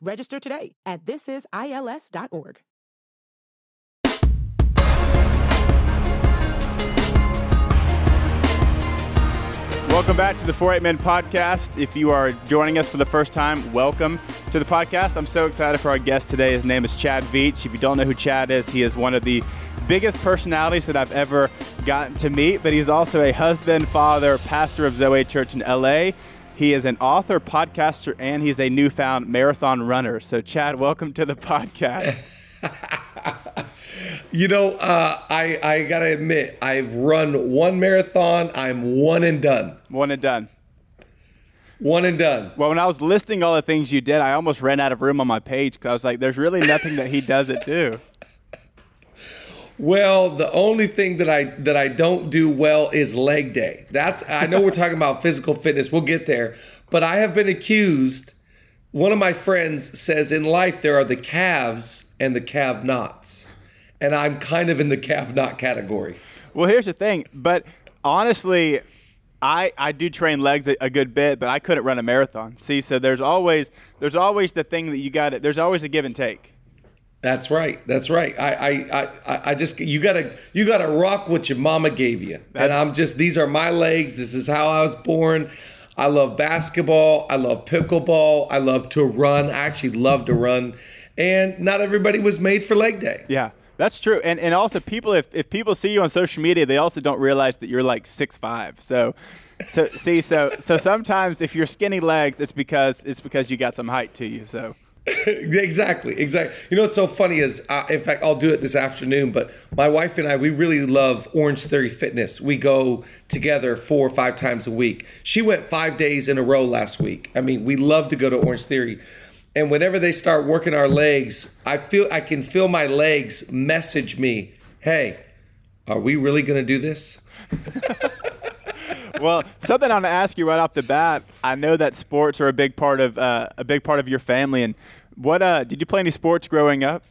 Register today at thisisils.org. Welcome back to the 48 Men Podcast. If you are joining us for the first time, welcome to the podcast. I'm so excited for our guest today. His name is Chad Veach. If you don't know who Chad is, he is one of the biggest personalities that I've ever gotten to meet, but he's also a husband, father, pastor of Zoe Church in LA. He is an author, podcaster, and he's a newfound marathon runner. So, Chad, welcome to the podcast. you know, uh, I I gotta admit, I've run one marathon. I'm one and done. One and done. One and done. Well, when I was listing all the things you did, I almost ran out of room on my page because I was like, "There's really nothing that he doesn't do." Well, the only thing that I that I don't do well is leg day. That's I know we're talking about physical fitness. We'll get there. But I have been accused one of my friends says in life there are the calves and the calf knots, And I'm kind of in the calf knot category. Well, here's the thing, but honestly, I, I do train legs a, a, good bit, but I couldn't run a marathon. See, so there's always there's always the thing that you got. There's always a give and take. That's right. That's right. I, I, I, I just you gotta you gotta rock what your mama gave you. That's, and I'm just these are my legs. This is how I was born. I love basketball. I love pickleball. I love to run. I actually love to run. And not everybody was made for leg day. Yeah. That's true, and and also people if, if people see you on social media, they also don't realize that you're like six five. So, so see, so so sometimes if you're skinny legs, it's because it's because you got some height to you. So exactly, exactly. You know what's so funny is, uh, in fact, I'll do it this afternoon. But my wife and I, we really love Orange Theory Fitness. We go together four or five times a week. She went five days in a row last week. I mean, we love to go to Orange Theory. And whenever they start working our legs, I feel I can feel my legs message me, "Hey, are we really going to do this?" well, something I want to ask you right off the bat. I know that sports are a big part of uh, a big part of your family. And what uh, did you play any sports growing up?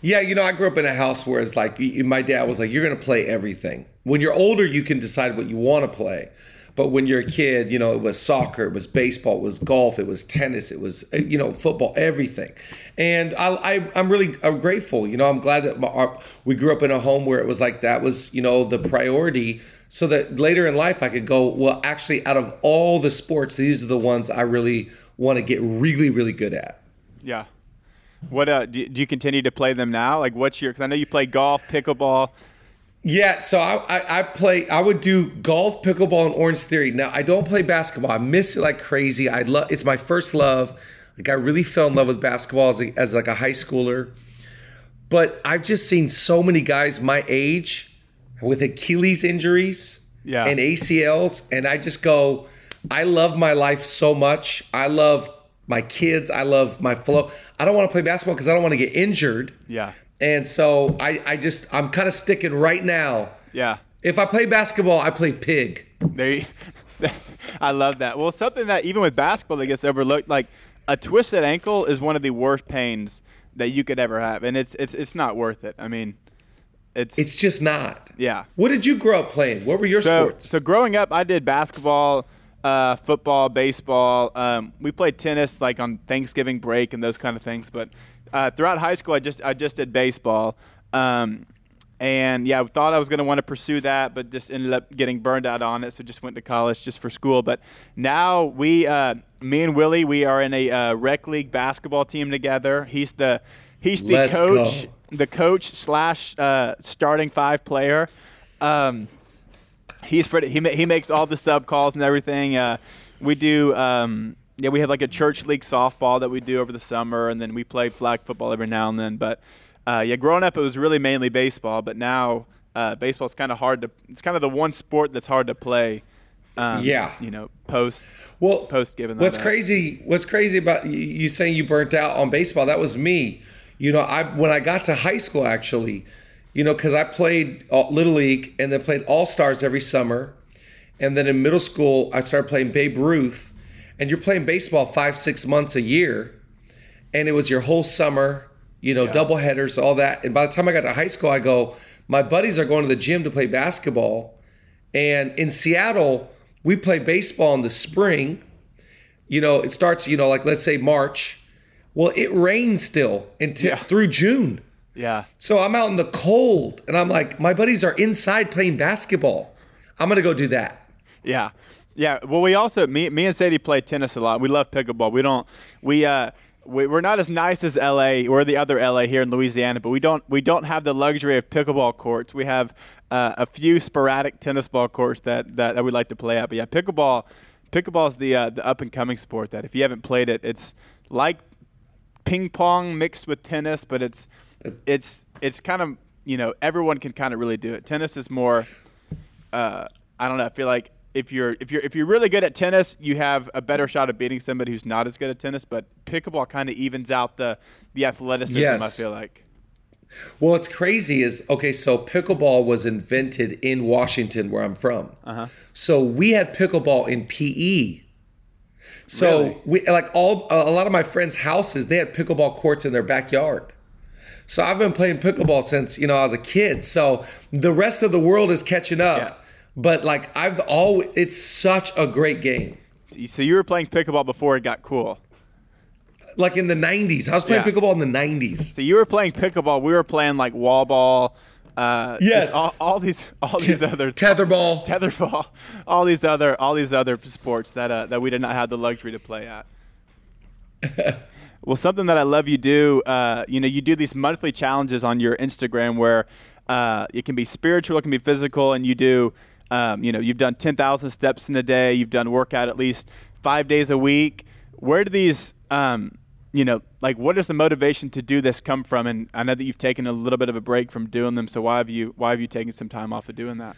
Yeah, you know, I grew up in a house where it's like my dad was like, "You're going to play everything. When you're older, you can decide what you want to play." But when you're a kid, you know, it was soccer, it was baseball, it was golf, it was tennis, it was, you know, football, everything. And I, I, am really I'm grateful. You know, I'm glad that our, we grew up in a home where it was like that was, you know, the priority so that later in life I could go, well, actually, out of all the sports, these are the ones I really want to get really, really good at. Yeah. What uh, do, do you continue to play them now? Like, what's your? Because I know you play golf, pickleball. Yeah, so I, I, I play. I would do golf, pickleball, and Orange Theory. Now I don't play basketball. I miss it like crazy. I love. It's my first love. Like I really fell in love with basketball as, a, as like a high schooler. But I've just seen so many guys my age with Achilles injuries yeah. and ACLs, and I just go. I love my life so much. I love my kids. I love my flow. I don't want to play basketball because I don't want to get injured. Yeah. And so I, I just I'm kind of sticking right now. Yeah. If I play basketball, I play pig. There you, I love that. Well, something that even with basketball that gets overlooked, like a twisted ankle is one of the worst pains that you could ever have, and it's it's it's not worth it. I mean, it's it's just not. Yeah. What did you grow up playing? What were your so, sports? So growing up, I did basketball, uh, football, baseball. Um, we played tennis like on Thanksgiving break and those kind of things, but uh, throughout high school, I just I just did baseball, um, and yeah, I thought I was going to want to pursue that, but just ended up getting burned out on it. So just went to college just for school. But now we, uh, me and Willie, we are in a uh, rec league basketball team together. He's the he's the Let's coach, go. the coach slash uh, starting five player. Um, he's pretty. He he makes all the sub calls and everything. Uh, we do. Um, yeah, we have like a church league softball that we do over the summer, and then we play flag football every now and then. But uh, yeah, growing up it was really mainly baseball, but now uh, baseball's kind of hard to. It's kind of the one sport that's hard to play. Um, yeah, you know, post well, post given. What's crazy? What's crazy about you saying you burnt out on baseball? That was me. You know, I when I got to high school, actually, you know, because I played uh, little league and then played all stars every summer, and then in middle school I started playing Babe Ruth, and you're playing baseball five six months a year, and it was your whole summer, you know, double headers, all that. And by the time I got to high school, I go, my buddies are going to the gym to play basketball, and in Seattle we play baseball in the spring. You know, it starts, you know, like let's say March. Well, it rains still until Yeah. through June. Yeah. So I'm out in the cold and I'm like, my buddies are inside playing basketball. I'm gonna go do that. Yeah, yeah. Well, we also me me and Sadie play tennis a lot. We love pickleball. We don't we uh we, we're not as nice as LA or the other LA here in Louisiana, but we don't we don't have the luxury of pickleball courts. We have uh, a few sporadic tennis ball courts that, that that we like to play at. But yeah, pickleball pickleball is the uh, the up and coming sport that if you haven't played it, it's like ping pong mixed with tennis, but it's it's it's kind of you know everyone can kind of really do it. Tennis is more uh, I don't know. I feel like if you're if you're if you're really good at tennis, you have a better shot of beating somebody who's not as good at tennis. But pickleball kind of evens out the the athleticism. I feel like. Well, what's crazy is okay, so pickleball was invented in Washington, where I'm from. Uh-huh. So we had pickleball in PE. So Really? we like all a lot of my friends' houses, they had pickleball courts in their backyard. So I've been playing pickleball since you know I was a kid. So the rest of the world is catching up. Yeah. But like I've always, it's such a great game. So you were playing pickleball before it got cool. Like in the '90s, I was playing Yeah. pickleball in the '90s. So you were playing pickleball. We were playing like wall ball. Uh, Yes. All, all these all these other Tetherball. tetherball, all these other all these other sports that uh, that we did not have the luxury to play at. well, something that I love you do, uh, you know, you do these monthly challenges on your Instagram where uh, it can be spiritual, it can be physical, and you do, um, you know, you've done ten thousand steps in a day, you've done workout at least five days a week. Where do these, um, you know, like what does the motivation to do this come from? And I know that you've taken a little bit of a break from doing them, so why have you why have you taken some time off of doing that?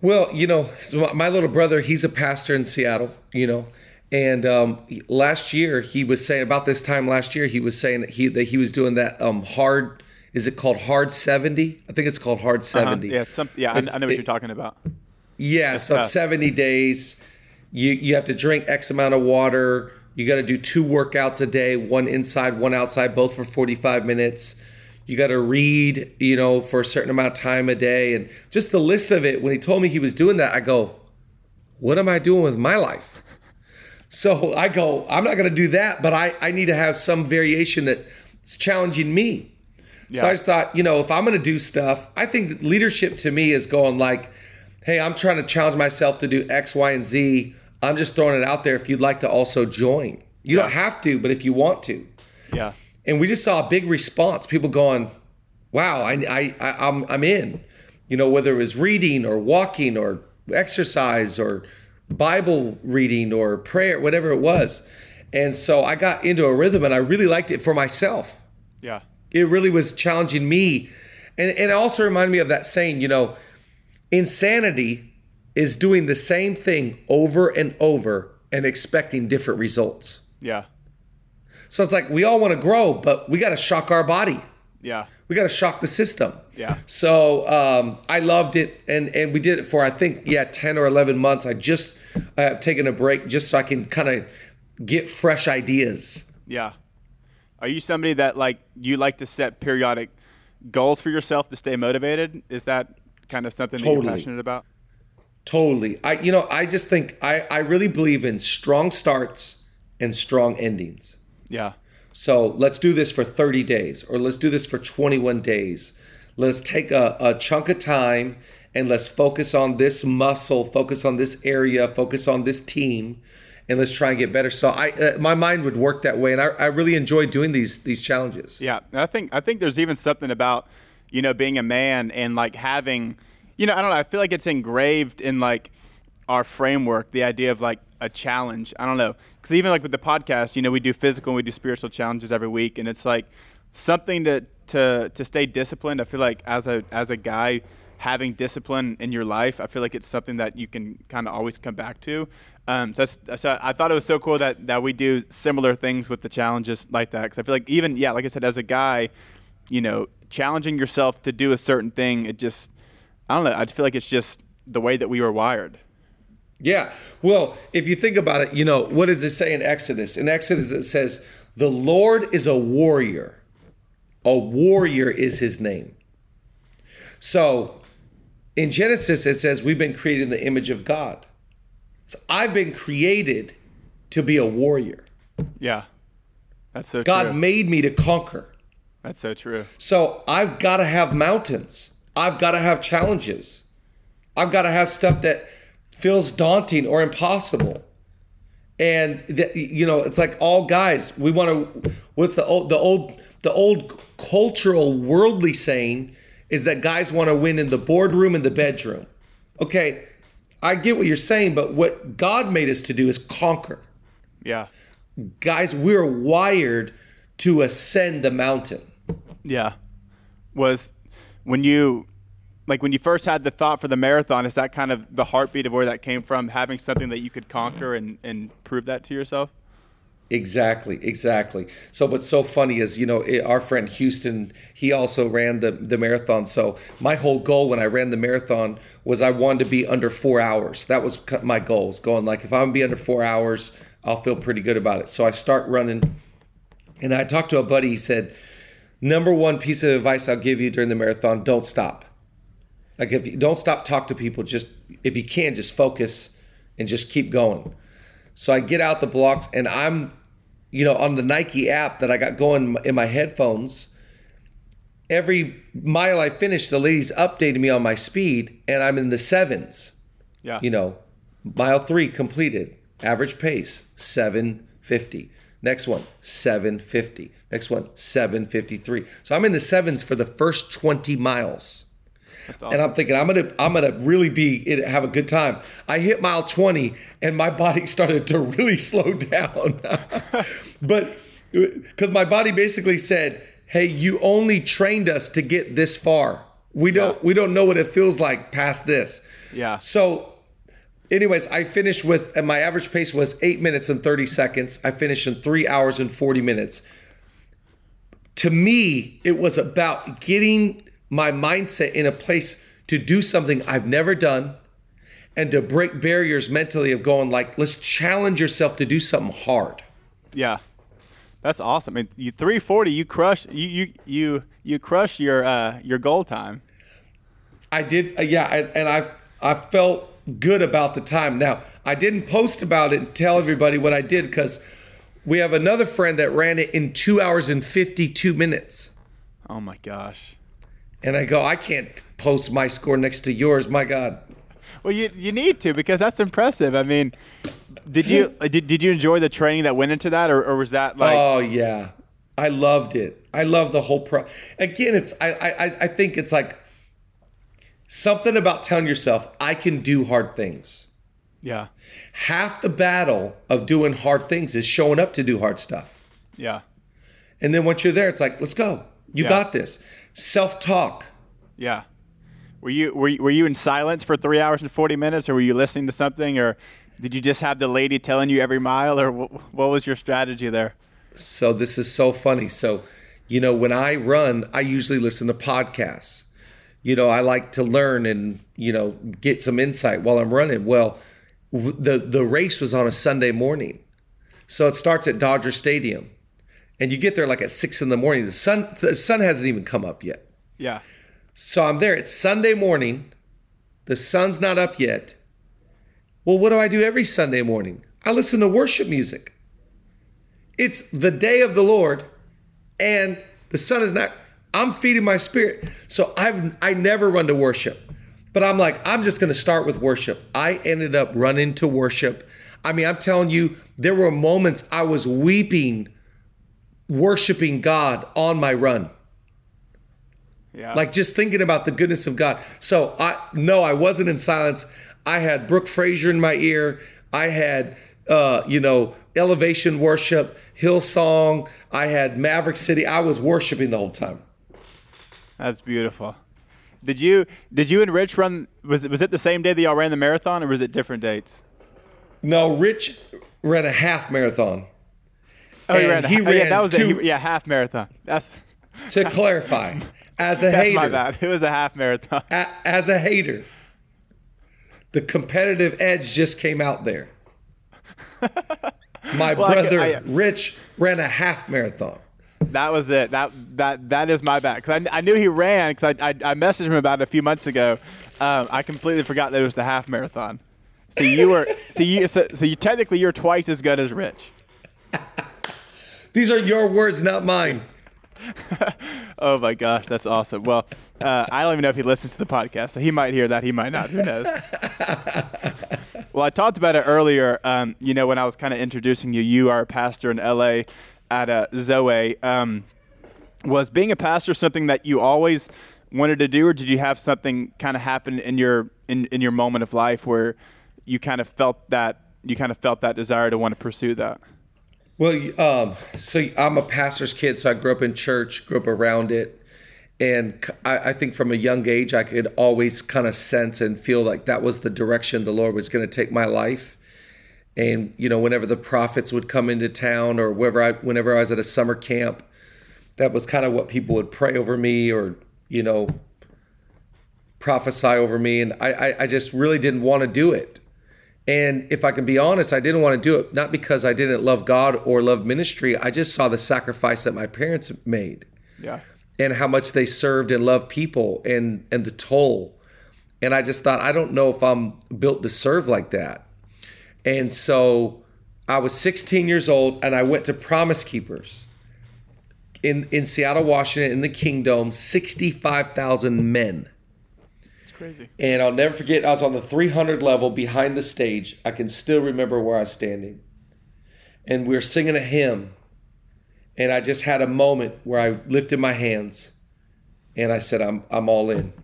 Well, you know, so my little brother, he's a pastor in Seattle, you know, and um, last year he was saying about this time last year he was saying that he that he was doing that um, hard. Is it called hard seventy? I think it's called hard 70 Uh-huh. Yeah, some, yeah, I, I know what it- you're talking about. Yeah, so tough. 70 days. You you have to drink X amount of water. You got to do two workouts a day, one inside, one outside, both for 45 minutes. You got to read, you know, for a certain amount of time a day and just the list of it. When he told me he was doing that, I go, "What am I doing with my life?" So I go, "I'm not going to do that, but I I need to have some variation that's challenging me." So I just thought, you know, if I'm going to do stuff, I think that leadership to me is going like, hey, I'm trying to challenge myself to do X, Y, and Z. I'm just throwing it out there if you'd like to also join. You don't have to, but if you want to. Yeah, And we just saw a big response. People going, wow, I, I, I, I'm, I'm in. You know, whether it was reading or walking or exercise or Bible reading or prayer, whatever it was. And so I got into a rhythm and I really liked it for myself. Yeah, it really was challenging me. And, and it also reminded me of that saying you know insanity is doing the same thing over and over and expecting different results. Yeah, so it's like we all want to grow but we got to shock our body. Yeah, we got to shock the system Yeah. so um, i loved it and and we did it for i think yeah 10 or 11 months i just i have taken a break just so i can kind of get fresh ideas yeah. Are you somebody that like you like to set periodic goals for yourself to stay motivated? Is that kind of something that you're passionate about? Totally. I you know, I just think I I really believe in strong starts and strong endings. Yeah, So, let's do this for 30 days or let's do this for 21 days. Let's take a, a chunk of time and let's focus on this muscle, focus on this area, focus on this team and let's try and get better. So I uh, my mind would work that way and I, I really enjoy doing these these challenges. yeah. I think I think there's even something about you know being a man and like having you know I don't know. I feel like it's engraved in like our framework, the idea of like a challenge. I don't know because even like with the podcast, you know, we do physical and we do spiritual challenges every week, and it's like something that to to stay disciplined. I feel like as a as a guy having discipline in your life. I feel like it's something that you can kind of always come back to. Um, so, so, I thought it was so cool that, that we do similar things with the challenges like that. Because I feel like even yeah, like I said, as a guy, you know, challenging yourself to do a certain thing, it just I don't know. I feel like it's just the way that we were wired. Yeah. Well, if you think about it, you know, what does it say in Exodus? In Exodus, it says, The Lord is a warrior. A warrior is his name. So in Genesis, it says, We've been created in the image of God. So I've been created to be a warrior. Yeah. That's so God true. made me to conquer. That's so true. So I've got to have mountains. I've got to have challenges. I've got to have stuff that feels daunting or impossible. And that, you know, it's like all guys, we want to what's the old the old the old cultural worldly saying is that guys want to win in the boardroom and the bedroom. Okay, I get what you're saying, but what God made us to do is conquer. Yeah. Guys, we're wired to ascend the mountain. Yeah. Was when you like when you first had the thought for the marathon, is that kind of the heartbeat of where that came from, having something that you could conquer and, and prove that to yourself? Exactly, exactly. So what's so funny is, you know, eh, our friend Houston, he also ran the the marathon. So my whole goal when I ran the marathon was I wanted to be under four hours. That was my goals. Going like, if I'm gonna be under four hours, I'll feel pretty good about it. So I start running, and I talked to a buddy. He said, number one piece of advice I'll give you during the marathon: don't stop. Like if you don't stop, talk to people. Just if you can, just focus and just keep going. So I get out the blocks and I'm, you know, on the Nike app that I got going in my headphones. Every mile I finish, the lady's updating me on my speed, and I'm in the sevens. Yeah. You know, mile three completed, average pace seven fifty. Next one, 750. Next one, 753. So I'm in the sevens for the first 20 miles. Awesome. And I'm thinking I'm gonna I'm gonna really be have a good time. I hit mile 20 and my body started to really slow down. but because my body basically said, "Hey, you only trained us to get this far. We don't Yeah. we don't know what it feels like past this." Yeah. So, anyways, I finished with and my average pace was eight minutes and 30 seconds. I finished in three hours and 40 minutes. To me, it was about getting my mindset in a place to do something I've never done and to break barriers mentally of going like, let's challenge yourself to do something hard. Yeah. That's awesome. You 340, you crush you you you you crush your uh your goal time. I did, uh, yeah, and, and I I felt good about the time. Now I didn't post about it and tell everybody what I did because we have another friend that ran it in two hours and fifty two minutes, Oh my gosh. And I go, I can't post my score next to yours. My God, Well, you you need to because that's impressive. I mean, did you did, did you enjoy the training that went into that, or, or was that like? oh yeah, I loved it. I love the whole pro. Again, it's I I I think it's like something about telling yourself I can do hard things. yeah, Half the battle of doing hard things is showing up to do hard stuff. yeah, And then once you're there, it's like, let's go. You Yeah. got this. Self talk. yeah. Were you were you, were you in silence for three hours and forty minutes, or were you listening to something, or did you just have the lady telling you every mile, or what, what was your strategy there? So this is so funny. So, you know, when I run, I usually listen to podcasts. You know, I like to learn and, you know, get some insight while I'm running. Well, w- the the race was on a Sunday morning. So it starts at Dodger Stadium. And you get there like at six in the morning. The sun the sun hasn't even come up yet. Yeah, So I'm there. It's Sunday morning. The sun's not up yet. Well, what do I do every Sunday morning? I listen to worship music. It's the day of the Lord, and the sun is not. I'm feeding my spirit. So I've I never run to worship. But I'm like, I'm just gonna start with worship. I ended up running to worship. I mean, I'm telling you, there were moments I was weeping, worshiping God on my run yeah. like just thinking about the goodness of God. So I no, I wasn't in silence. I had Brooke Fraser in my ear. I had uh, you know, elevation worship, Hillsong. I had Maverick City. I was worshiping the whole time. That's beautiful. Did you did you and Rich run? Was it was it the same day that y'all ran the marathon, or was it different dates? No, Rich ran a half marathon. Oh, he ran. he ha- oh, yeah, that was two-. He- yeah, half marathon. That's To clarify, as a that's hater, my bad. It was a half marathon. a- as a hater, the competitive edge just came out there. My I could- brother I- Rich ran a half marathon. That was it. That that that is my bad because I, I knew he ran because I, I I messaged him about it a few months ago. Um, I completely forgot that it was the half marathon. So you were so you so, so you technically you're twice as good as Rich. These are your words, not mine. Oh my gosh, that's awesome. Well, uh, I don't even know if he listens to the podcast, so he might hear that. He might not. Who knows? well, I talked about it earlier. Um, you know, when I was kind of introducing you, you are a pastor in LA at uh, Zoe. Um, was being a pastor something that you always wanted to do, or did you have something kind of happen in your in, in your moment of life where you kind of felt that you kind of felt that desire to want to pursue that? Well, um, so I'm a pastor's kid, so I grew up in church, grew up around it, and I think from a young age I could always kind of sense and feel like that was the direction the Lord was going to take my life. And you know, whenever the prophets would come into town, or wherever I, whenever I was at a summer camp, that was kind of what people would pray over me, or you know, prophesy over me, and I, I, I just really didn't want to do it. And if I can be honest, I didn't want to do it not because I didn't love God or love ministry. I just saw the sacrifice that my parents made Yeah. and how much they served and loved people and and the toll. And I just thought I don't know if I'm built to serve like that. And so I was 16 years old and I went to Promise Keepers in in Seattle, Washington in the Kingdome, 65,000 men. Crazy. And I'll never forget, I was on the 300 level behind the stage. I can still remember where I was standing. And we were singing a hymn. And I just had a moment where I lifted my hands and I said, I'm, I'm all in.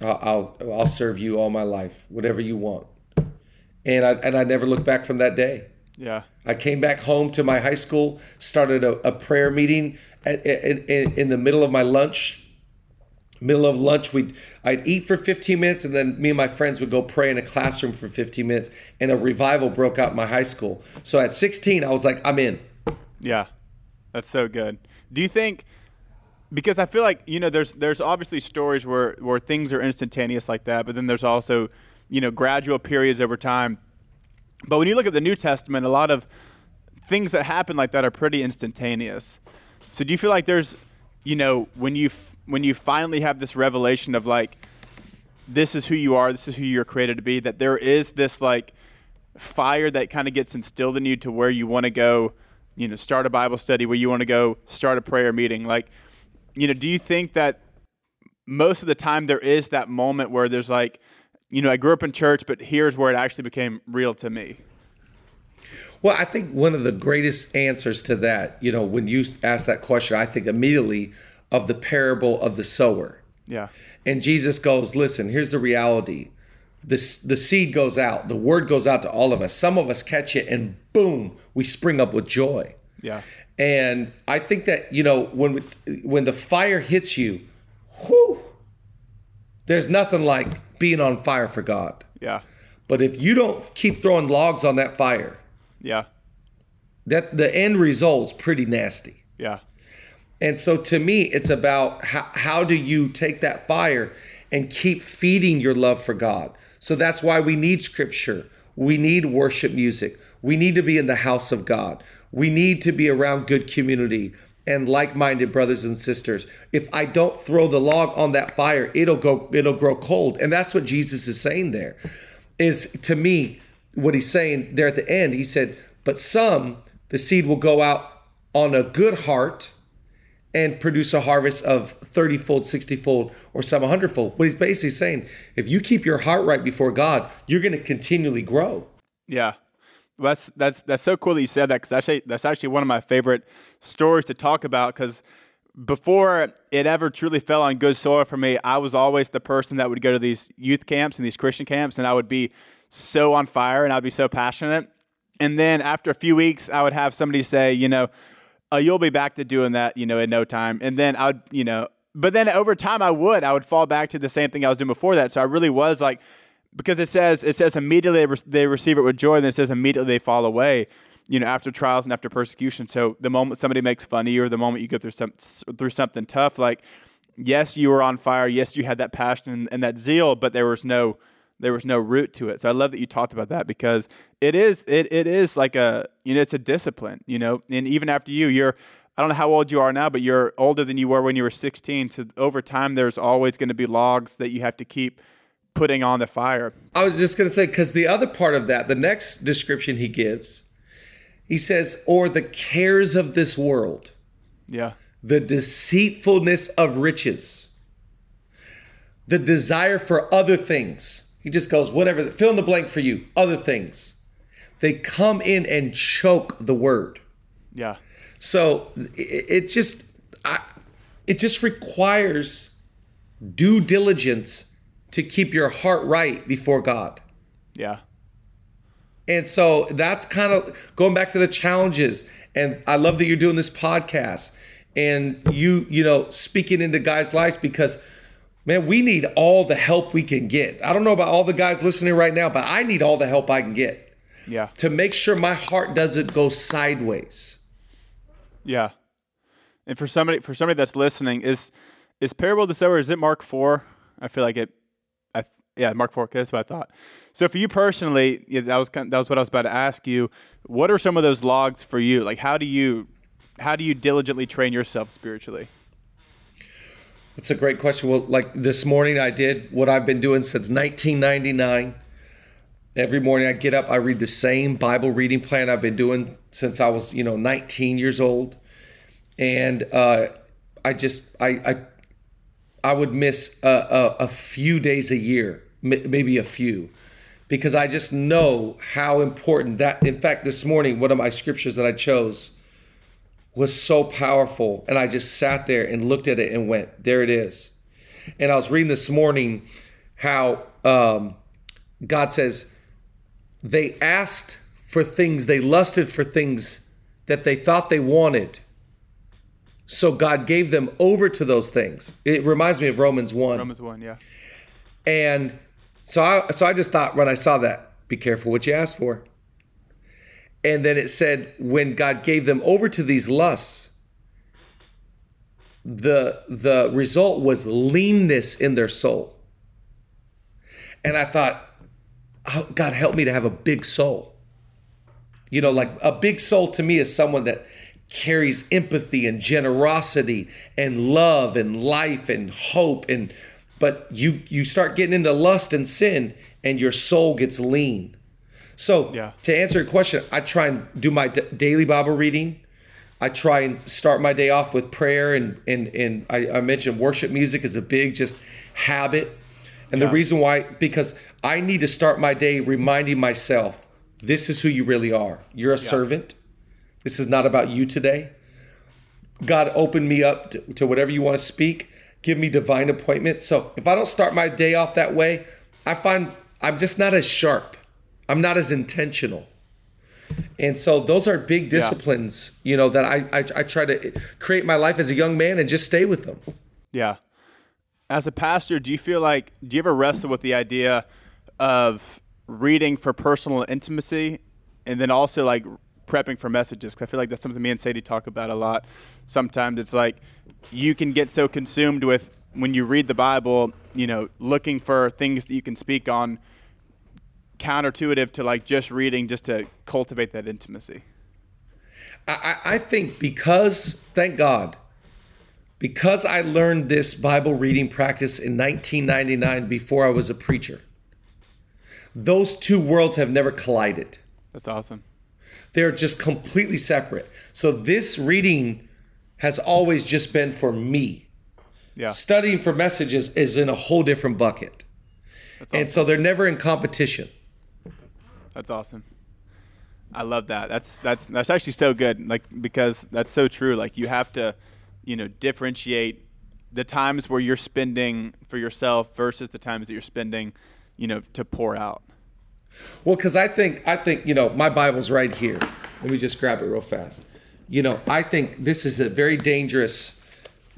I'll, I'll, I'll serve you all my life, whatever you want. And I, and I never looked back from that day. Yeah. I came back home to my high school, started a, a prayer meeting at, in, in, in the middle of my lunch. Middle of lunch, we'd I'd eat for 15 minutes, and then me and my friends would go pray in a classroom for 15 minutes. And a revival broke out in my high school. So at 16, I was like, I'm in. Yeah, that's so good. Do you think? Because I feel like you know, there's there's obviously stories where where things are instantaneous like that, but then there's also you know gradual periods over time. But when you look at the New Testament, a lot of things that happen like that are pretty instantaneous. So do you feel like there's you know when you f- when you finally have this revelation of like this is who you are, this is who you're created to be, that there is this like fire that kind of gets instilled in you to where you want to go, you know, start a Bible study, where you want to go start a prayer meeting. Like, you know, do you think that most of the time there is that moment where there's like, you know, I grew up in church, but here's where it actually became real to me? Well, I think one of the greatest answers to that, you know, when you ask that question, I think immediately of the parable of the sower. Yeah. And Jesus goes, listen, here's the reality. This, the seed goes out, the word goes out to all of us. Some of us catch it, and boom, we spring up with joy. Yeah. And I think that you know when we, when the fire hits you, whew, there's nothing like being on fire for God. Yeah. But if you don't keep throwing logs on that fire, Yeah. that the end result's pretty nasty. Yeah. And so to me, it's about how, how do you take that fire and keep feeding your love for God. So that's why we need scripture. We need worship music. We need to be in the house of God. We need to be around good community and like-minded brothers and sisters. If I don't throw the log on that fire, it'll go it'll grow cold. And that's what Jesus is saying there. Is to me what he's saying there at the end. He said, "But some the seed will go out on a good heart and produce a harvest of 30 fold, 60 fold, or some 100 fold. What he's basically saying, if you keep your heart right before God, you're going to continually grow. Yeah. That's that's that's so cool that you said that because actually that's actually one of my favorite stories to talk about because before it ever truly fell on good soil for me, I was always the person that would go to these youth camps and these Christian camps, and I would be so on fire and I'd be so passionate. And then after a few weeks, I would have somebody say, you know, uh, you'll be back to doing that, you know, in no time. And then I'd, you know, but then over time, I would I would fall back to the same thing I was doing before that. So I really was like, because it says it says immediately they receive it with joy, and then it says immediately they fall away. You know, after trials and after persecution. So the moment somebody makes fun of you, or the moment you go through some through something tough, like yes, you were on fire. Yes, you had that passion and, and that zeal, but there was no there was no root to it. So I love that you talked about that because it is it it is like a you know it's a discipline, you know. And even after you, you're I don't know how old you are now, but you're older than you were when you were 16. So over time, there's always going to be logs that you have to keep putting on the fire. I was just going to say because the other part of that, the next description he gives, he says, "Or the cares of this world." Yeah. the deceitfulness of riches, the desire for other things. He just goes, whatever, fill in the blank for you, other things. They come in and choke the word. Yeah. So it, it just, I, it just requires due diligence to keep your heart right before God. Yeah. And so that's kind of going back to the challenges. And I love that you're doing this podcast and you, you know, speaking into guys' lives because, man, we need all the help we can get. I don't know about all the guys listening right now, but I need all the help I can get Yeah. to make sure my heart doesn't go sideways. Yeah. And for somebody for somebody that's listening, is is parable of the sower? Is it Mark four? I feel like it. I th- yeah, Mark four. That's what I thought. So for you personally, yeah, that was kind that was what I was about to ask you. What are some of those logs for you? Like, how do you how do you diligently train yourself spiritually? That's a great question. Well, like this morning, I did what I've been doing since 1999. Every morning I get up, I read the same Bible reading plan I've been doing since I was, you know, 19 years old. And uh, I just, I, I, I would miss a, a, a few days a year, maybe a few, because I just know how important that. In fact, this morning, one of my scriptures that I chose was so powerful. And I just sat there and looked at it and went, there it is. And I was reading this morning how um, God says, they asked for things, they lusted for things that they thought they wanted. So God gave them over to those things. It reminds me of Romans 1. Romans one. Yeah. And so I so I just thought when I saw that, be careful what you ask for. And then it said when God gave them over to these lusts, the the result was leanness in their soul. And I thought, oh, God help me to have a big soul. You know, like a big soul to me is someone that carries empathy and generosity and love and life and hope and but you you start getting into lust and sin and your soul gets lean. So, Yeah. to answer your question, I try and do my d- daily Bible reading. I try and start my day off with prayer and and and I, I mentioned worship music is a big just habit. And the reason why because I need to start my day reminding myself this is who you really are. You're a servant. This is not about you today. God opened me up to, to whatever you want to speak. Give me divine appointments. So if I don't start my day off that way, I find I'm just not as sharp. I'm not as intentional. And so those are big disciplines, you know, that I, I I try to create my life as a young man and just stay with them. Yeah. As a pastor, do you feel like do you ever wrestle with the idea of reading for personal intimacy and then also like prepping for messages? Because I feel like that's something me and Sadie talk about a lot. Sometimes it's like you can get so consumed with when you read the Bible, you know, looking for things that you can speak on counterintuitive to like just reading just to cultivate that intimacy. I, I think because, thank God, because I learned this Bible reading practice in 1999 before I was a preacher, those two worlds have never collided. That's awesome. They're just completely separate. So this reading has always just been for me. Yeah. Studying for messages is in a whole different bucket. That's And so they're never in competition. That's awesome. I love that. That's that's that's actually so good. Like because that's so true. Like you have to, you know, differentiate the times where you're spending for yourself versus the times that you're spending, you know, to pour out. Well, because I think I think you know my Bible's right here. Let me just grab it real fast. You know, I think this is a very dangerous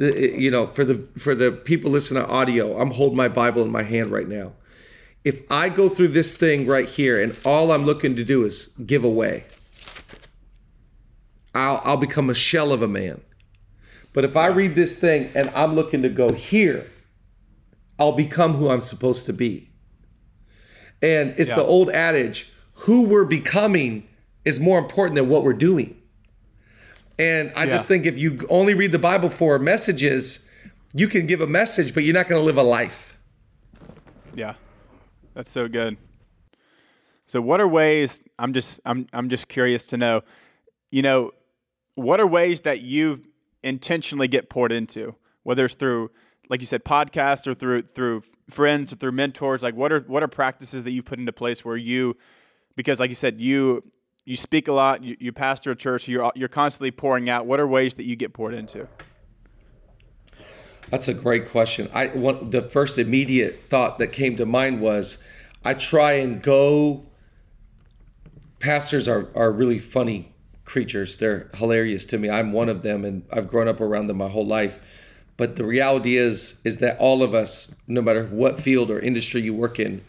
uh, uh, you know, for the for the people listening to audio, I'm holding my Bible in my hand right now. If I go through this thing right here and all I'm looking to do is give away, I'll I'll become a shell of a man. But if I read this thing and I'm looking to go here, I'll become who I'm supposed to be. And it's the old adage, who we're becoming is more important than what we're doing. And I just think if you only read the Bible for messages, you can give a message, but you're not going to live a life. Yeah, that's so good. So, what are ways? I'm just, I'm, I'm just curious to know. You know, what are ways that you intentionally get poured into, whether it's through, like you said, podcasts or through through friends or through mentors? Like, what are what are practices that you put into place where you, because like you said, you you speak a lot, you, you pastor a church, you're you're constantly pouring out. What are ways that you get poured into? That's a great question. I the first immediate thought that came to mind was I try and go pastors are are really funny creatures. They're hilarious to me. I'm one of them and I've grown up around them my whole life. But the reality is is that all of us, no matter what field or industry you work in,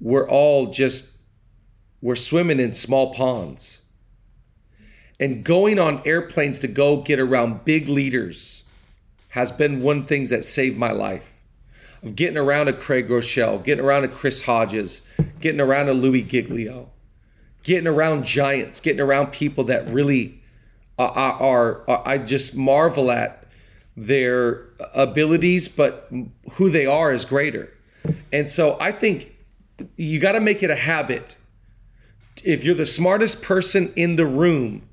we're all just we're swimming in small ponds. And going on airplanes to go get around big leaders has been one things that saved my life. Of getting around a Craig Groeschel, getting around a Chris Hodges, getting around a Louis Giglio, getting around giants, getting around people that really uh, uh, are, are, are I just marvel at their abilities, but who they are is greater. And so I think you got to make it a habit. If you're the smartest person in the room,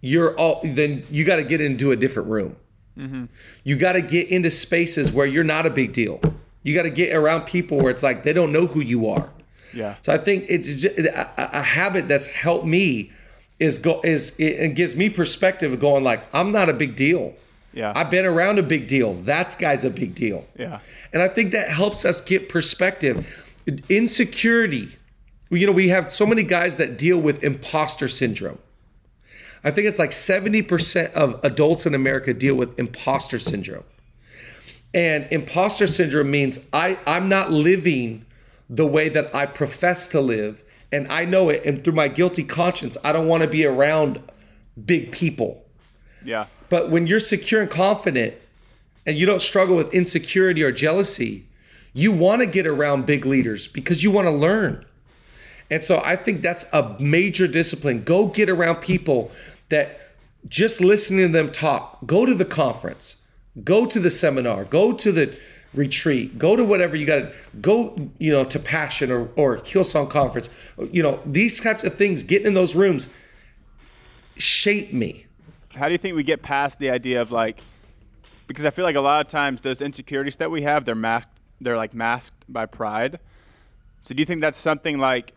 you're all then you got to get into a different room. Mm-hmm. You got to get into spaces where you're not a big deal. You got to get around people where it's like they don't know who you are. Yeah. So I think it's just a, a habit that's helped me is go is it, it gives me perspective of going like I'm not a big deal. Yeah. I've been around a big deal. That guy's a big deal. Yeah. And I think that helps us get perspective. Insecurity. You know, we have so many guys that deal with imposter syndrome. I think it's like 70% of adults in America deal with imposter syndrome. And imposter syndrome means I, I'm not living the way that I profess to live. And I know it. And through my guilty conscience, I don't want to be around big people. Yeah. But when you're secure and confident and you don't struggle with insecurity or jealousy, you want to get around big leaders because you want to learn. And so I think that's a major discipline. Go get around people that just listening to them talk, go to the conference, go to the seminar, go to the retreat, go to whatever you got to go, you know, to Passion or, or Hillsong Conference. You know, these types of things, getting in those rooms shape me. how do you think we get past the idea of like because I feel like a lot of times those insecurities that we have they're masked they're like masked by pride. So do you think that's something like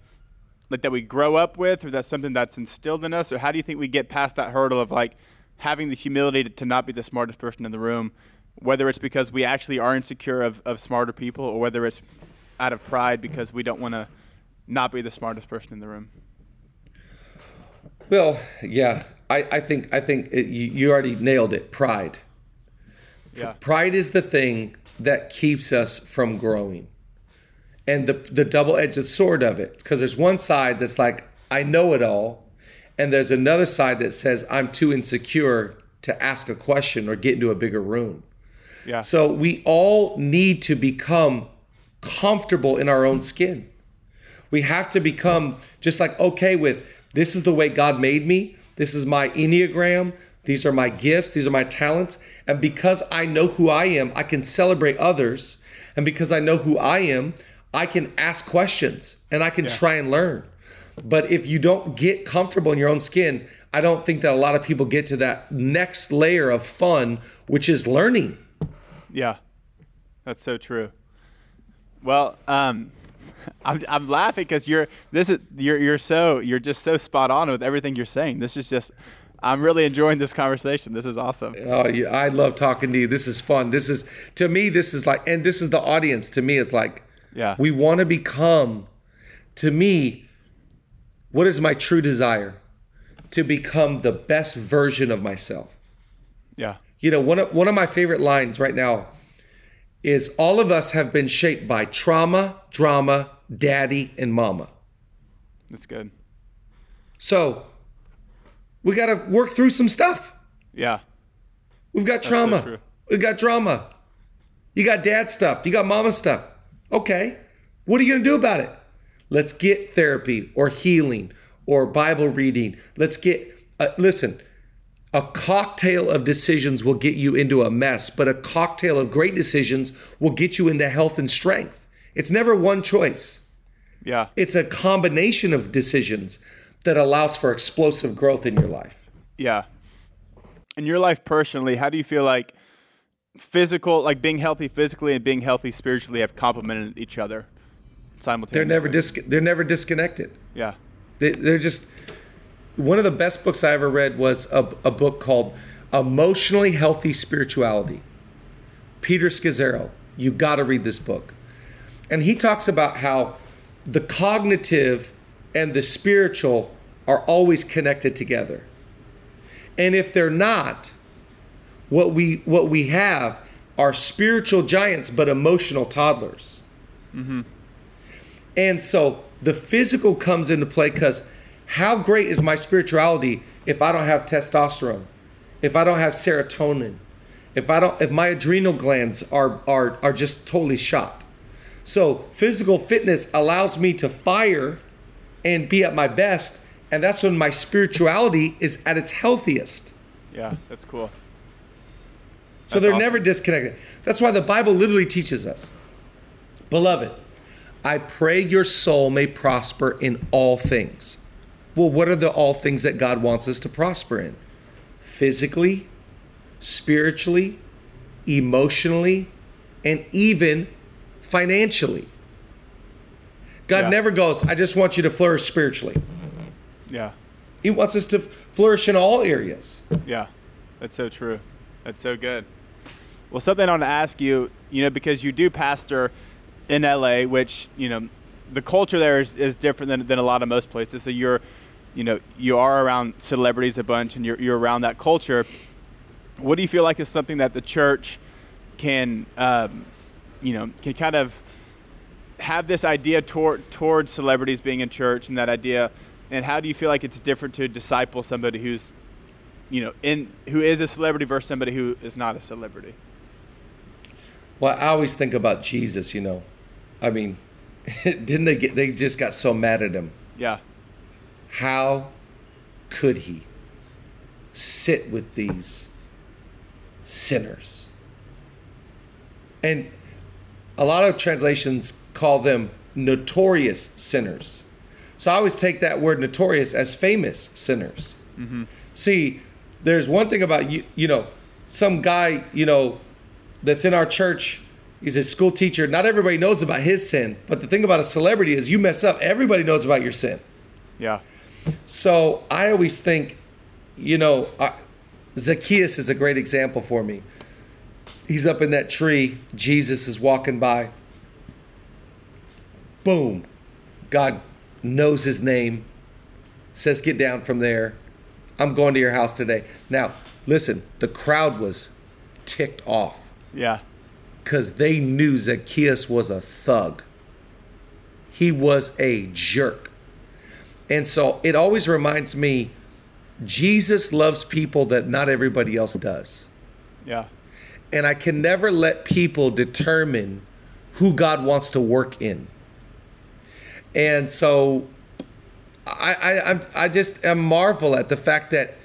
like that we grow up with or that's something that's instilled in us or how do you think we get past that hurdle of like having the humility to, to not be the smartest person in the room whether it's because we actually are insecure of, of smarter people or whether it's out of pride because we don't want to not be the smartest person in the room. Well, yeah, I, I think I think it, you, you already nailed it. Pride. Yeah. Pride is the thing that keeps us from growing, and the the double edged sword of it. Because there's one side that's like I know it all, and there's another side that says I'm too insecure to ask a question or get into a bigger room. Yeah. So we all need to become comfortable in our own skin. We have to become just like okay with this is the way God made me. This is my Enneagram. These are my gifts. These are my talents. And because I know who I am, I can celebrate others. And because I know who I am, I can ask questions and I can try and learn. But if you don't get comfortable in your own skin, I don't think that a lot of people get to that next layer of fun, which is learning. Yeah, that's so true. Well, um, I'm, I'm laughing because you're this is you're you're so you're just so spot on with everything you're saying. This is just I'm really enjoying this conversation. This is awesome. Oh, yeah, I love talking to you. This is fun. This is to me. This is like, and this is the audience. To me, it's like, Yeah. we want to become. To me, what is my true desire? To become the best version of myself. Yeah, You know, one of, one of my favorite lines right now is all of us have been shaped by trauma, drama, daddy, and mama. That's good. So we got to work through some stuff. Yeah. We've got so trauma. true. We've got drama. You got dad stuff. You got mama stuff. Okay. What are you going to do about it? Let's get therapy or healing or Bible reading. Let's get, uh, listen, a cocktail of decisions will get you into a mess, but a cocktail of great decisions will get you into health and strength. It's never one choice. Yeah. It's a combination of decisions that allows for explosive growth in your life. Yeah. In your life personally, how do you feel like physical, like being healthy physically and being healthy spiritually, have complemented each other simultaneously? They're never dis- they're never disconnected. Yeah. They, they're just one of the best books I ever read was a, a book called Emotionally Healthy Spirituality. Peter Scazzero. You got to read this book. And he talks about how the cognitive and the spiritual are always connected together. And if they're not, what we what we have are spiritual giants but emotional toddlers. Mm-hmm. And so the physical comes into play because how great is my spirituality if I don't have testosterone, if I don't have serotonin, if I don't if my adrenal glands are are are just totally shot. So physical fitness allows me to fire and be at my best, and that's when my spirituality is at its healthiest. Yeah. That's cool. So That's they're awesome. never disconnected. That's why the Bible literally teaches us. Beloved, I pray your soul may prosper in all things. Well, what are the all things that God wants us to prosper in? Physically, spiritually, emotionally, and even financially. God Yeah. never goes, I just want you to flourish spiritually. Yeah. He wants us to flourish in all areas. Yeah, that's so true. That's so good. Well, something I want to ask you, you know, because you do pastor in LA, which, you know, the culture there is, is different than, than a lot of most places. So you're, you know, you are around celebrities a bunch and you're, you're around that culture. What do you feel like is something that the church can, um, you know, can kind of have this idea toward towards celebrities being in church and that idea and how do you feel like it's different to disciple somebody who's you know in who is a celebrity versus somebody who is not a celebrity Well, I always think about Jesus, you know. I mean, didn't they get they just got so mad at him. yeah How could he sit with these sinners? And a lot of translations call them notorious sinners. So I always take that word notorious as famous sinners. Mm-hmm. See, there's one thing about you, you know, some guy, you know, that's in our church. He's a school teacher. Not everybody knows about his sin, but the thing about a celebrity is you mess up, everybody knows about your sin. yeah So I always think, you know, Zacchaeus is a great example for me. He's up in that tree. Jesus is walking by. Boom. God knows his name, says, Get down from there. I'm going to your house today. Now, listen, the crowd was ticked off yeah because they knew Zacchaeus was a thug. He was a jerk. And so it always reminds me Jesus loves people that not everybody else does. yeah And I can never let people determine who God wants to work in. And so I, I, I'm, I just am marvel at the fact that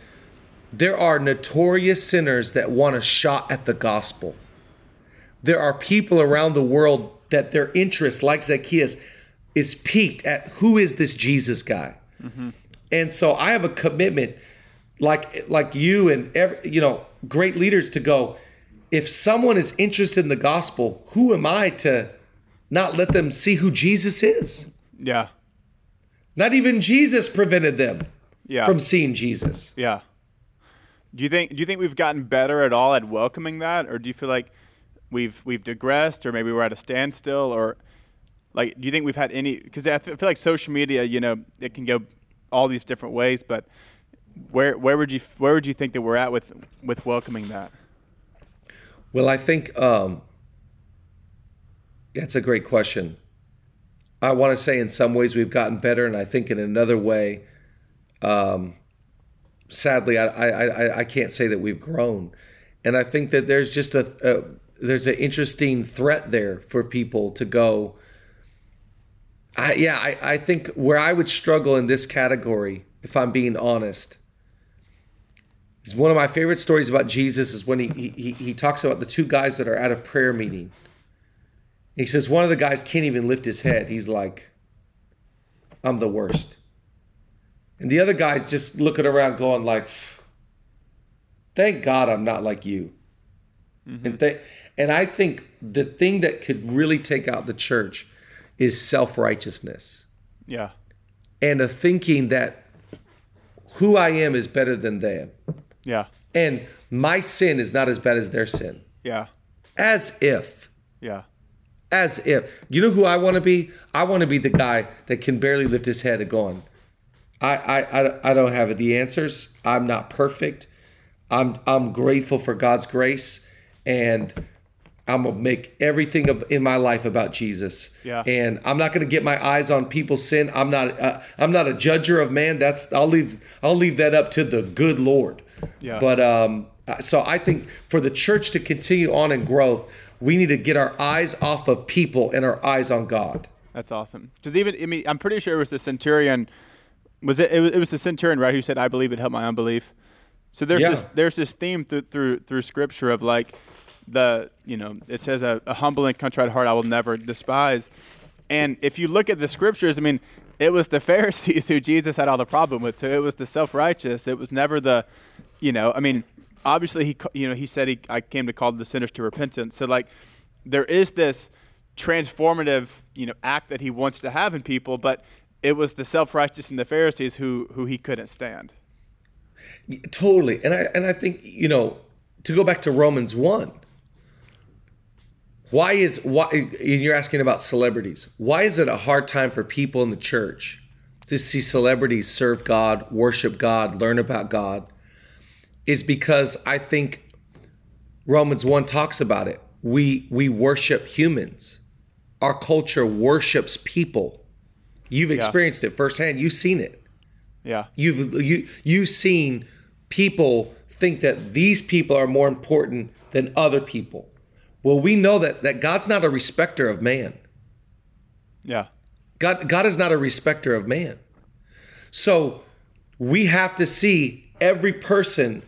there are notorious sinners that want a shot at the gospel. There are people around the world that their interest, like Zacchaeus, is piqued at who is this Jesus guy. Mm-hmm. And so I have a commitment, like like you and every, you know great leaders, to go. If someone is interested in the gospel, who am I to not let them see who Jesus is? yeah Not even Jesus prevented them yeah from seeing Jesus. yeah do you think do you think we've gotten better at all at welcoming that or do you feel like we've we've digressed or maybe we're at a standstill or like do you think we've had any because I feel like social media you know it can go all these different ways but where where would you where would you think that we're at with with welcoming that Well, I think um, that's a great question. I want to say in some ways we've gotten better, and I think in another way, um, sadly, I, I, I, I can't say that we've grown. And I think that there's just a, a there's an interesting threat there for people to go. I, yeah, I, I think where I would struggle in this category, if I'm being honest, is one of my favorite stories about Jesus is when he, he, he talks about the two guys that are at a prayer meeting. He says one of the guys can't even lift his head. He's like, I'm the worst. And the other guy's just looking around going like, thank God I'm not like you. Mm-hmm. And, th- and I think the thing that could really take out the church is self-righteousness. Yeah. And a thinking that who I am is better than them. Yeah. And my sin is not as bad as their sin. Yeah. As if. Yeah. As if. You know who I want to be? I want to be the guy that can barely lift his head and going, I, I, I, I don't have the answers. I'm not perfect. I'm, I'm grateful for God's grace. And I'm gonna make everything in my life about Jesus. Yeah. And I'm not gonna get my eyes on people's sin. I'm not. Uh, I'm not a judger of man. That's. I'll leave. I'll leave that up to the good Lord. Yeah. But um. So I think for the church to continue on in growth, we need to get our eyes off of people and our eyes on God. That's awesome. Because even I mean, I'm pretty sure it was the centurion. Was it? It was, it was the centurion, right? Who said, "I believe it helped my unbelief." So there's Yeah. this there's this theme through through through scripture of like the you know it says a, a humble and contrite heart I will never despise, and if you look at the scriptures, I mean it was the Pharisees who Jesus had all the problem with. So it was the self righteous. It was never the, you know, I mean obviously he you know he said he I came to call the sinners to repentance. So like there is this transformative you know act that he wants to have in people, but it was the self righteous and the Pharisees who who he couldn't stand. Totally. And I and I think, you know, to go back to Romans 1. Why is why and you're asking about celebrities. Why is it a hard time for people in the church to see celebrities serve God, worship God, learn about God? Is because I think Romans 1 talks about it. We we worship humans. Our culture worships people. You've experienced it firsthand. You've seen it. Yeah. You've you you've seen people think that these people are more important than other people. Well, we know that that God's not a respecter of man. Yeah. God God is not a respecter of man. So we have to see every person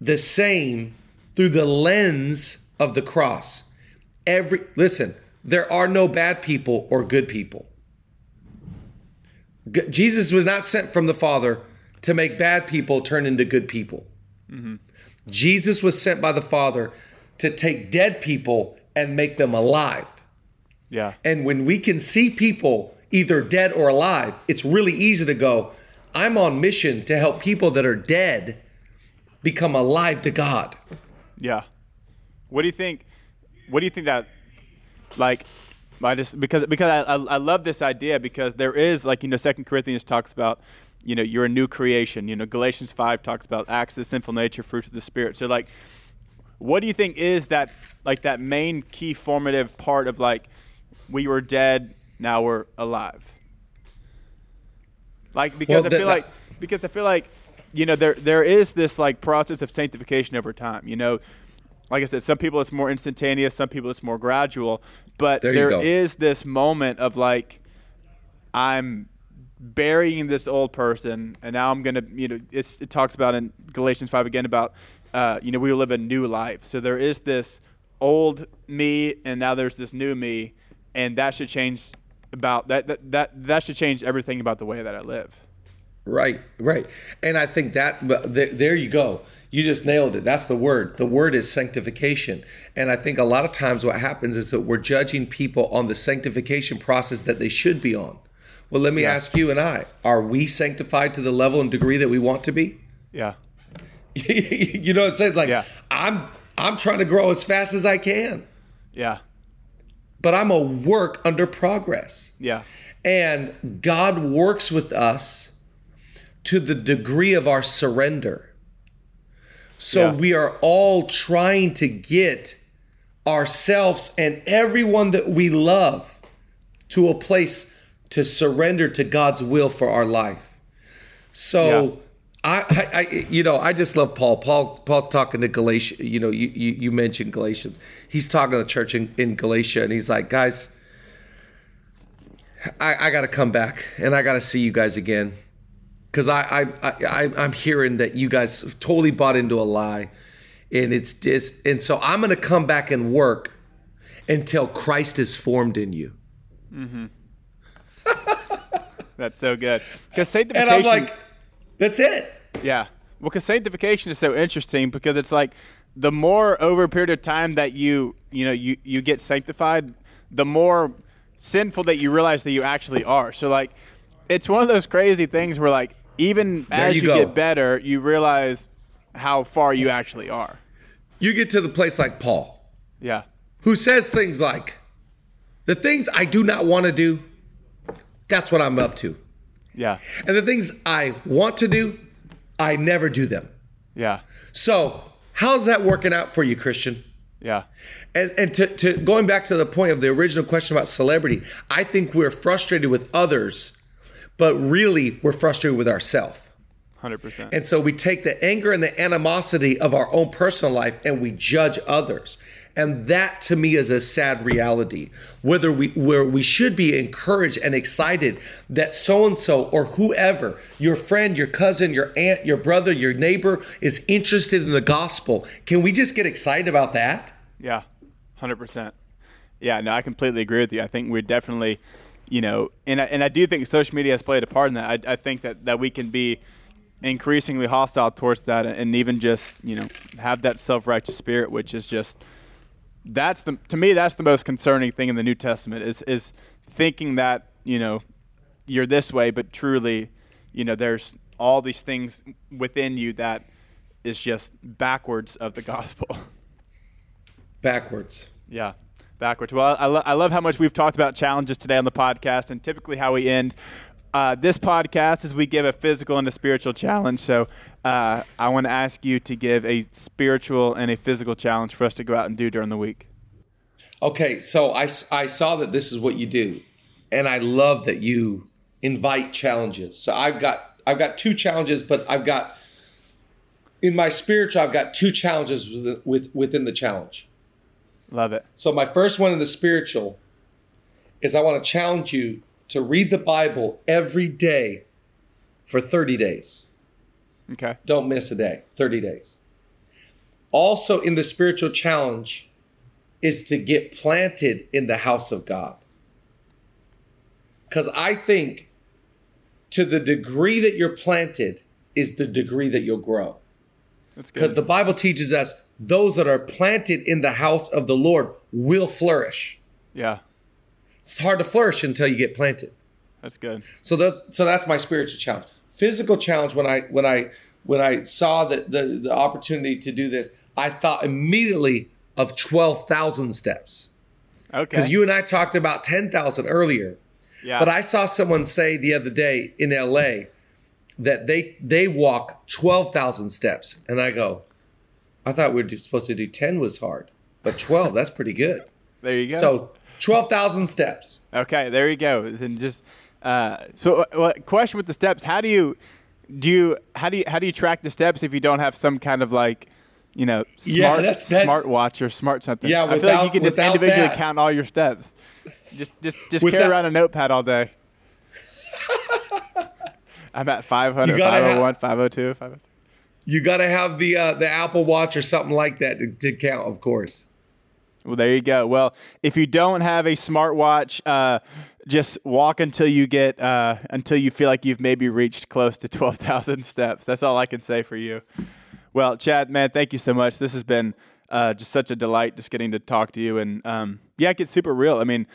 the same through the lens of the cross. Every listen, there are no bad people or good people. G- Jesus was not sent from the Father to make bad people turn into good people. Mm-hmm. Jesus was sent by the Father to take dead people and make them alive. Yeah. And when we can see people either dead or alive, it's really easy to go, I'm on mission to help people that are dead become alive to God. Yeah. What do you think? What do you think that, like, I just because because I, I, love this idea because there is like you know Second Corinthians talks about you know you're a new creation. You know Galatians five talks about acts of the sinful nature, fruits of the spirit. So like, what do you think is that like that main key formative part of like we were dead, now we're alive? Like because Well, I feel that- like because I feel like you know there there is this like process of sanctification over time. You know, like I said, some people it's more instantaneous, some people it's more gradual, but There there is this moment of like I'm burying this old person, and now I'm gonna you know it's, it talks about in Galatians five again about uh, you know we live a new life. So there is this old me, and now there's this new me, and that should change about that that that, that should change everything about the way that I live. Right, right. And I think that there, there you go. You just nailed it. That's the word. The word is sanctification. And I think a lot of times what happens is that we're judging people on the sanctification process that they should be on. Well, let me ask you and I, are we sanctified to the level and degree that we want to be? Yeah. you know what I'm saying? Like Yeah. I'm I'm trying to grow as fast as I can, Yeah. but I'm a work under progress. Yeah. And God works with us to the degree of our surrender. So Yeah. we are all trying to get ourselves and everyone that we love to a place to surrender to God's will for our life. So I, I, I, you know, I just love Paul. Paul, Paul's talking to Galatia. You know, you you, you mentioned Galatians. He's talking to the church in, in Galatia, and he's like, guys, I, I got to come back, and I got to see you guys again, because I, I, I, I, I'm hearing that you guys totally bought into a lie, and it's just, and so I'm going to come back and work until Christ is formed in you. Mm-hmm. That's so good. Because sanctification. And. I'm like, that's it. Yeah. Well, because sanctification is so interesting because it's like the more over a period of time that you you know you you get sanctified, the more sinful that you realize that you actually are. So like, it's one of those crazy things where like even as you you, get better, you realize how far you actually are. You get to the place like Paul. Yeah. who says things like, the things I do not want to do, that's what I'm up to. Yeah. And the things I want to do, I never do them. Yeah. So, how's that working out for you, Christian? Yeah. And, and to, to going back to the point of the original question about celebrity, I think we're frustrated with others, but really we're frustrated with ourselves. Hundred percent. And so we take the anger and the animosity of our own personal life and we judge others. And that to me is a sad reality. Whether we where we should be encouraged and excited that so and so or whoever, your friend, your cousin, your aunt, your brother, your neighbor is interested in the gospel. Can we just get excited about that? Yeah, hundred percent. Yeah, no, I completely agree with you. I think we're definitely, you know, and I, and I do think social media has played a part in that. I, I think that that we can be increasingly hostile towards that, and even just you know have that self righteous spirit, which is just that's the to me that's the most concerning thing in the New Testament is is thinking that you know you're this way, but truly, you know, there's all these things within you that is just backwards of the gospel. Backwards. Yeah, backwards. Well, I, lo- I love how much we've talked about challenges today on the podcast, and typically how we end uh, this podcast is we give a physical and a spiritual challenge. So uh, I want to ask you to give a spiritual and a physical challenge for us to go out and do during the week. Okay, so I, I saw that this is what you do, and I love that you invite challenges. So I've got I've got two challenges, but I've got in my spiritual I've got two challenges with, with within the challenge. Love it. So my first one in the spiritual is I want to challenge you to read the Bible every day for 30 days. Okay. Don't miss a day, 30 days. Also, in the spiritual challenge is to get planted in the house of God. Because I think to the degree that you're planted is the degree that you'll grow. That's good. Because the Bible teaches us those that are planted in the house of the Lord will flourish. yeah, It's hard to flourish until you get planted. that's good. So that's so that's my spiritual challenge. Physical challenge when I when I when I saw the the, the opportunity to do this, I thought immediately of twelve thousand steps Okay. because you and I talked about ten thousand earlier. yeah. But I saw someone say the other day in LA that they they walk twelve thousand steps, and I go, I thought we were supposed to do ten was hard, but twelve that's pretty good. there you go. So twelve thousand steps. Okay, there you go. And just uh, so, uh, question with the steps: How do you do you how do you how do you track the steps if you don't have some kind of like you know Yeah, smart that's- that- smart watch or smart something? Yeah, without, I feel like you can just individually that- count all your steps. Just just just carry Without- around a notepad all day. I'm at 500, You gotta have- 501, 502, 503. You got to have the uh, the Apple Watch or something like that to, to count, of course. Well, there you go. Well, if you don't have a smartwatch, uh, just walk until you get uh, until you feel like you've maybe reached close to twelve thousand steps. That's all I can say for you. Well, Chad, man, thank you so much. This has been uh, just such a delight, just getting to talk to you, and um, yeah, it gets super real. I mean,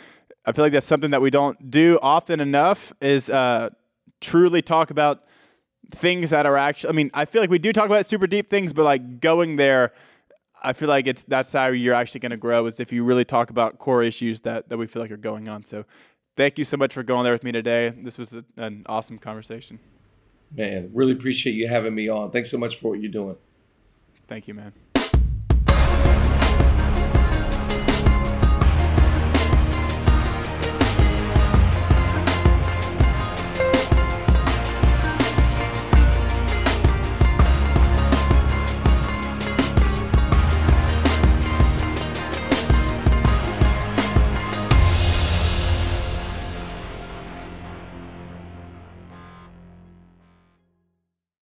I feel like that's something that we don't do often enough. Is uh, truly talk about things that are actually. I mean, I feel like we do talk about super deep things, but like going there. I feel like it's that's how you're actually going to grow is if you really talk about core issues that, that we feel like are going on. So, thank you so much for going there with me today. This was a, an awesome conversation. Man, really appreciate you having me on. Thanks so much for what you're doing. Thank you, man.